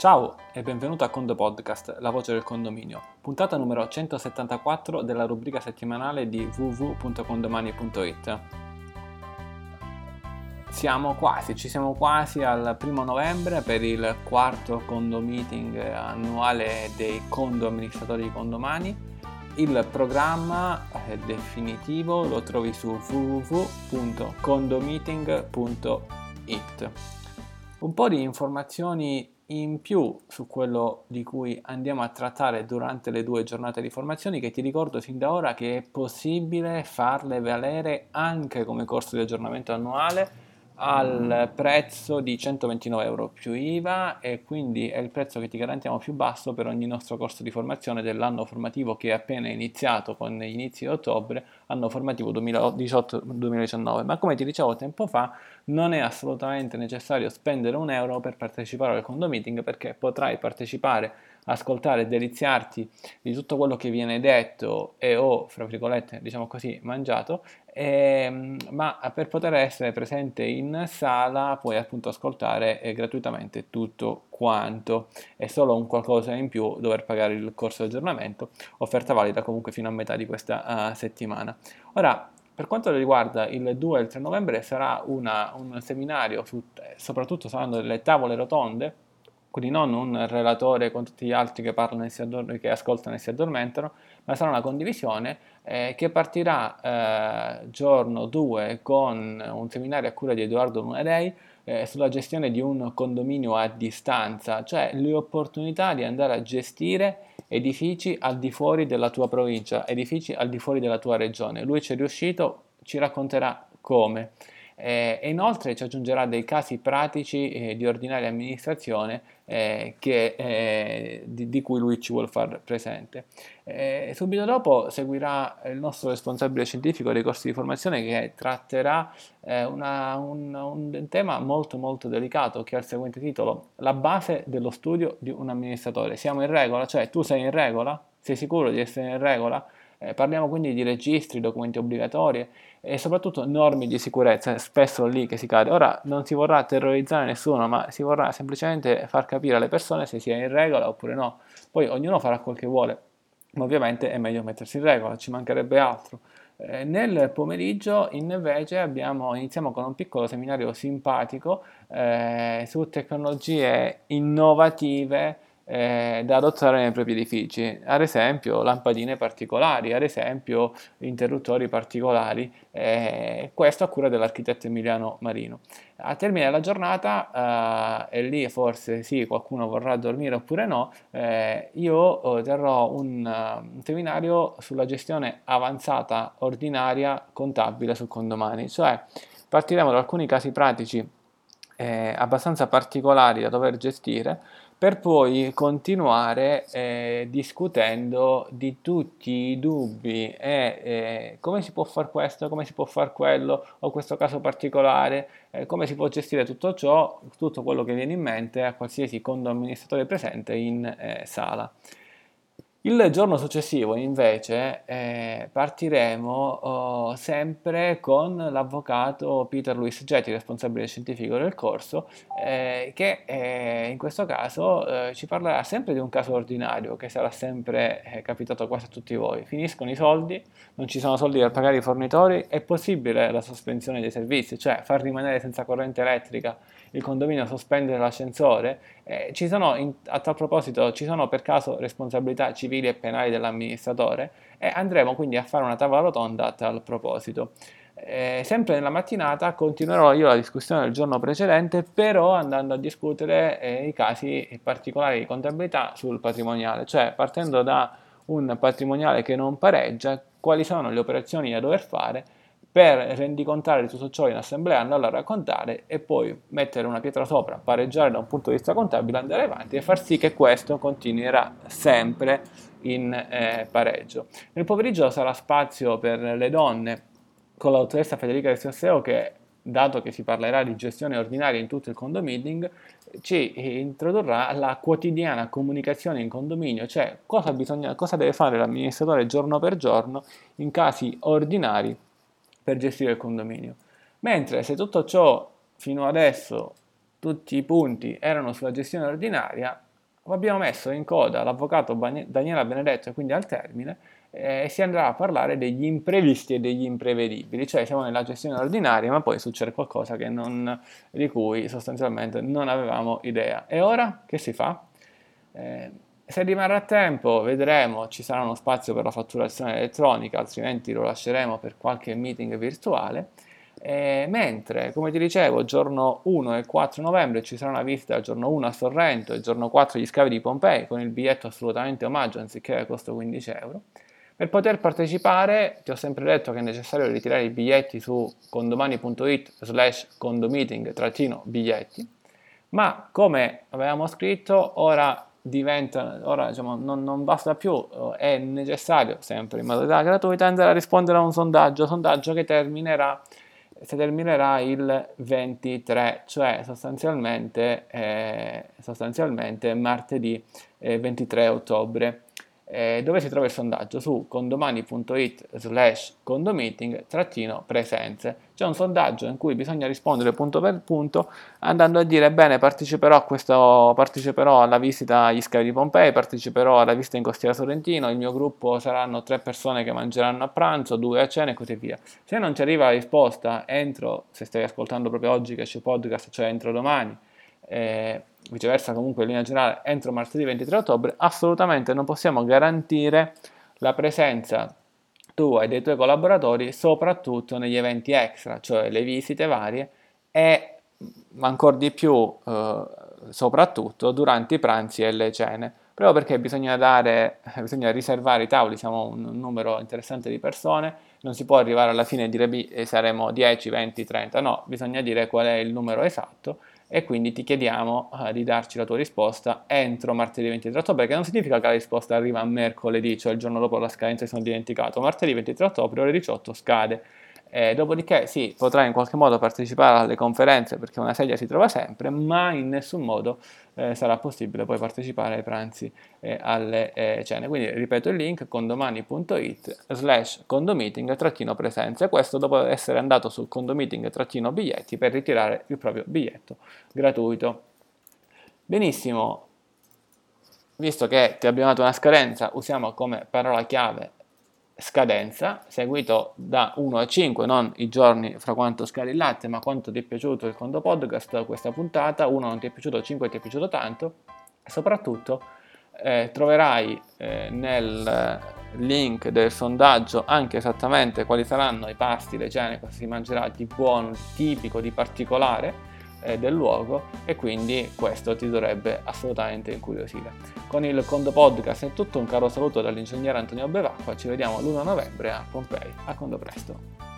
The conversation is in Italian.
Ciao e benvenuto a Condo Podcast, la voce del condominio, puntata numero 174 della rubrica settimanale di www.condomani.it. Siamo quasi, ci siamo quasi al primo novembre per il quarto condo meeting annuale dei condo amministratori di condomani. Il programma definitivo lo trovi su www.condomeeting.it. Un po' di informazioni in più su quello di cui andiamo a trattare durante le due giornate di formazione che ti ricordo fin da ora che è possibile farle valere anche come corso di aggiornamento annuale al prezzo di 129 euro più IVA e quindi è il prezzo che ti garantiamo più basso per ogni nostro corso di formazione dell'anno formativo che è appena iniziato con gli inizi di ottobre, anno formativo 2018-2019. Ma come ti dicevo tempo fa, non è assolutamente necessario spendere un euro per partecipare al condo meeting perché potrai partecipare ascoltare e deliziarti di tutto quello che viene detto e o, fra virgolette, diciamo così, mangiato, e, ehm, ma per poter essere presente in sala puoi appunto ascoltare eh, gratuitamente tutto quanto, è solo un qualcosa in più dover pagare il corso di aggiornamento, offerta valida comunque fino a metà di questa uh, settimana. Ora, per quanto riguarda il 2 e il 3 novembre sarà una, un seminario, su, soprattutto saranno delle tavole rotonde, quindi non un relatore con tutti gli altri che, parlano e si addor- che ascoltano e si addormentano, ma sarà una condivisione eh, che partirà eh, giorno 2 con un seminario a cura di Edoardo Lunadei eh, sulla gestione di un condominio a distanza, cioè le opportunità di andare a gestire edifici al di fuori della tua provincia, edifici al di fuori della tua regione. Lui ci è riuscito, ci racconterà come e inoltre ci aggiungerà dei casi pratici eh, di ordinaria amministrazione eh, che, eh, di, di, cui lui ci vuole far presente. Eh, subito dopo seguirà il nostro responsabile scientifico dei corsi di formazione che tratterà eh, una, un, un, tema molto molto delicato che ha il seguente titolo La base dello studio di un amministratore. Siamo in regola? Cioè tu sei in regola? Sei sicuro di essere in regola? Eh, parliamo quindi di registri, documenti obbligatori e soprattutto norme di sicurezza, spesso lì che si cade. Ora non si vorrà terrorizzare nessuno, ma si vorrà semplicemente far capire alle persone se si è in regola oppure no. Poi ognuno farà quel che vuole, ma ovviamente è meglio mettersi in regola, ci mancherebbe altro. Eh, nel pomeriggio invece abbiamo, iniziamo con un piccolo seminario simpatico eh, su tecnologie innovative eh, da adottare nei propri edifici, ad esempio lampadine particolari, ad esempio interruttori particolari, eh, questo a cura dell'architetto Emiliano Marino. A termine della giornata, eh, e lì forse sì, qualcuno vorrà dormire oppure no, eh, io eh, terrò un, uh, un seminario sulla gestione avanzata ordinaria contabile sul condomani, cioè partiremo da alcuni casi pratici eh, abbastanza particolari da dover gestire per poi continuare eh, discutendo di tutti i dubbi e eh, come si può fare questo, come si può fare quello, o questo caso particolare, eh, come si può gestire tutto ciò, tutto quello che viene in mente a qualsiasi condo amministratore presente in eh, sala. Il giorno successivo invece eh, partiremo oh, sempre con l'avvocato Peter Luis Getti, responsabile scientifico del corso, eh, che eh, in questo caso eh, ci parlerà sempre di un caso ordinario che sarà sempre eh, capitato quasi a tutti voi. Finiscono i soldi, non ci sono soldi per pagare i fornitori, è possibile la sospensione dei servizi, cioè far rimanere senza corrente elettrica il condominio, sospendere l'ascensore. Eh, a tal proposito, ci sono per caso responsabilità civili civili e penali dell'amministratore e andremo quindi a fare una tavola rotonda a tal proposito. Eh, sempre nella mattinata continuerò io la discussione del giorno precedente, però andando a discutere eh, i casi particolari di contabilità sul patrimoniale, cioè partendo da un patrimoniale che non pareggia, quali sono le operazioni da dover fare per rendicontare tutto ciò in assemblea, andarlo a raccontare e poi mettere una pietra sopra, pareggiare da un punto di vista contabile, andare avanti e far sì che questo continuerà sempre in eh, pareggio. Nel pomeriggio sarà spazio per le donne con l'autoressa Federica del Sosseo che dato che si parlerà di gestione ordinaria in tutto il condomining, ci introdurrà la quotidiana comunicazione in condominio, cioè cosa, bisogna, cosa deve fare l'amministratore giorno per giorno in casi ordinari per gestire il condominio. Mentre se tutto ciò fino adesso, tutti i punti erano sulla gestione ordinaria, abbiamo messo in coda l'avvocato Daniela Benedetto e quindi al termine eh, si andrà a parlare degli imprevisti e degli imprevedibili, cioè siamo nella gestione ordinaria ma poi succede qualcosa non, di cui sostanzialmente non avevamo idea. E ora che si fa? Eh, se rimarrà tempo vedremo, ci sarà uno spazio per la fatturazione elettronica, altrimenti lo lasceremo per qualche meeting virtuale. Eh, mentre, come ti dicevo, giorno 1 e 4 novembre ci sarà una visita giorno 1 a Sorrento e giorno 4 agli scavi di Pompei con il biglietto assolutamente omaggio anziché a costo 15 euro. Per poter partecipare ti ho sempre detto che è necessario ritirare i biglietti su condomani.it slash condomeeting-biglietti, ma come avevamo scritto ora diventa, ora diciamo, non, non, basta più, è necessario, sempre in modalità gratuita, andare a rispondere a un sondaggio, sondaggio che terminerà, terminerà il 23, cioè sostanzialmente, eh, sostanzialmente martedì eh, 23 ottobre eh, dove si trova il sondaggio su condomani.it slash condomeeting trattino presenze. C'è un sondaggio in cui bisogna rispondere punto per punto andando a dire bene parteciperò, a questo, parteciperò alla visita agli scavi di Pompei, parteciperò alla visita in Costiera Sorrentino, il mio gruppo saranno tre persone che mangeranno a pranzo, due a cena e così via. Se non ci arriva la risposta entro, se stai ascoltando proprio oggi che c'è podcast, cioè entro domani, eh, viceversa comunque in linea generale entro martedì 23 ottobre, assolutamente non possiamo garantire la presenza tua e dei tuoi collaboratori soprattutto negli eventi extra, cioè le visite varie e ancora di più eh, soprattutto durante i pranzi e le cene. Proprio perché bisogna, dare, bisogna riservare i tavoli, siamo un numero interessante di persone, non si può arrivare alla fine e dire saremo 10, 20, 30, no, bisogna dire qual è il numero esatto e quindi ti chiediamo uh, di darci la tua risposta entro martedì 23 ottobre, che non significa che la risposta arriva mercoledì, cioè il giorno dopo la scadenza ti sono dimenticato, martedì 23 ottobre ore 18 scade. Eh, dopodiché sì, potrai in qualche modo partecipare alle conferenze perché una sedia si trova sempre, ma in nessun modo eh, sarà possibile poi partecipare ai pranzi e alle eh, cene. Quindi ripeto il link condomani.it slash condomeeting trattino presenze. Questo dopo essere andato sul condomeeting trattino biglietti per ritirare il proprio biglietto gratuito. Benissimo, visto che ti abbiamo dato una scadenza, usiamo come parola chiave scadenza, seguito da 1 a 5, non i giorni fra quanto scali il latte, ma quanto ti è piaciuto il conto podcast, questa puntata, 1 non ti è piaciuto, 5 ti è piaciuto tanto, e soprattutto eh, troverai eh, nel link del sondaggio anche esattamente quali saranno i pasti, le cene, cosa si mangerà di buono, di tipico, di particolare, eh, del luogo e quindi questo ti dovrebbe assolutamente incuriosire. Con il Condo Podcast è tutto, un caro saluto dall'ingegnere Antonio Bevacqua, ci vediamo l'1 novembre a Pompei, a Condo presto.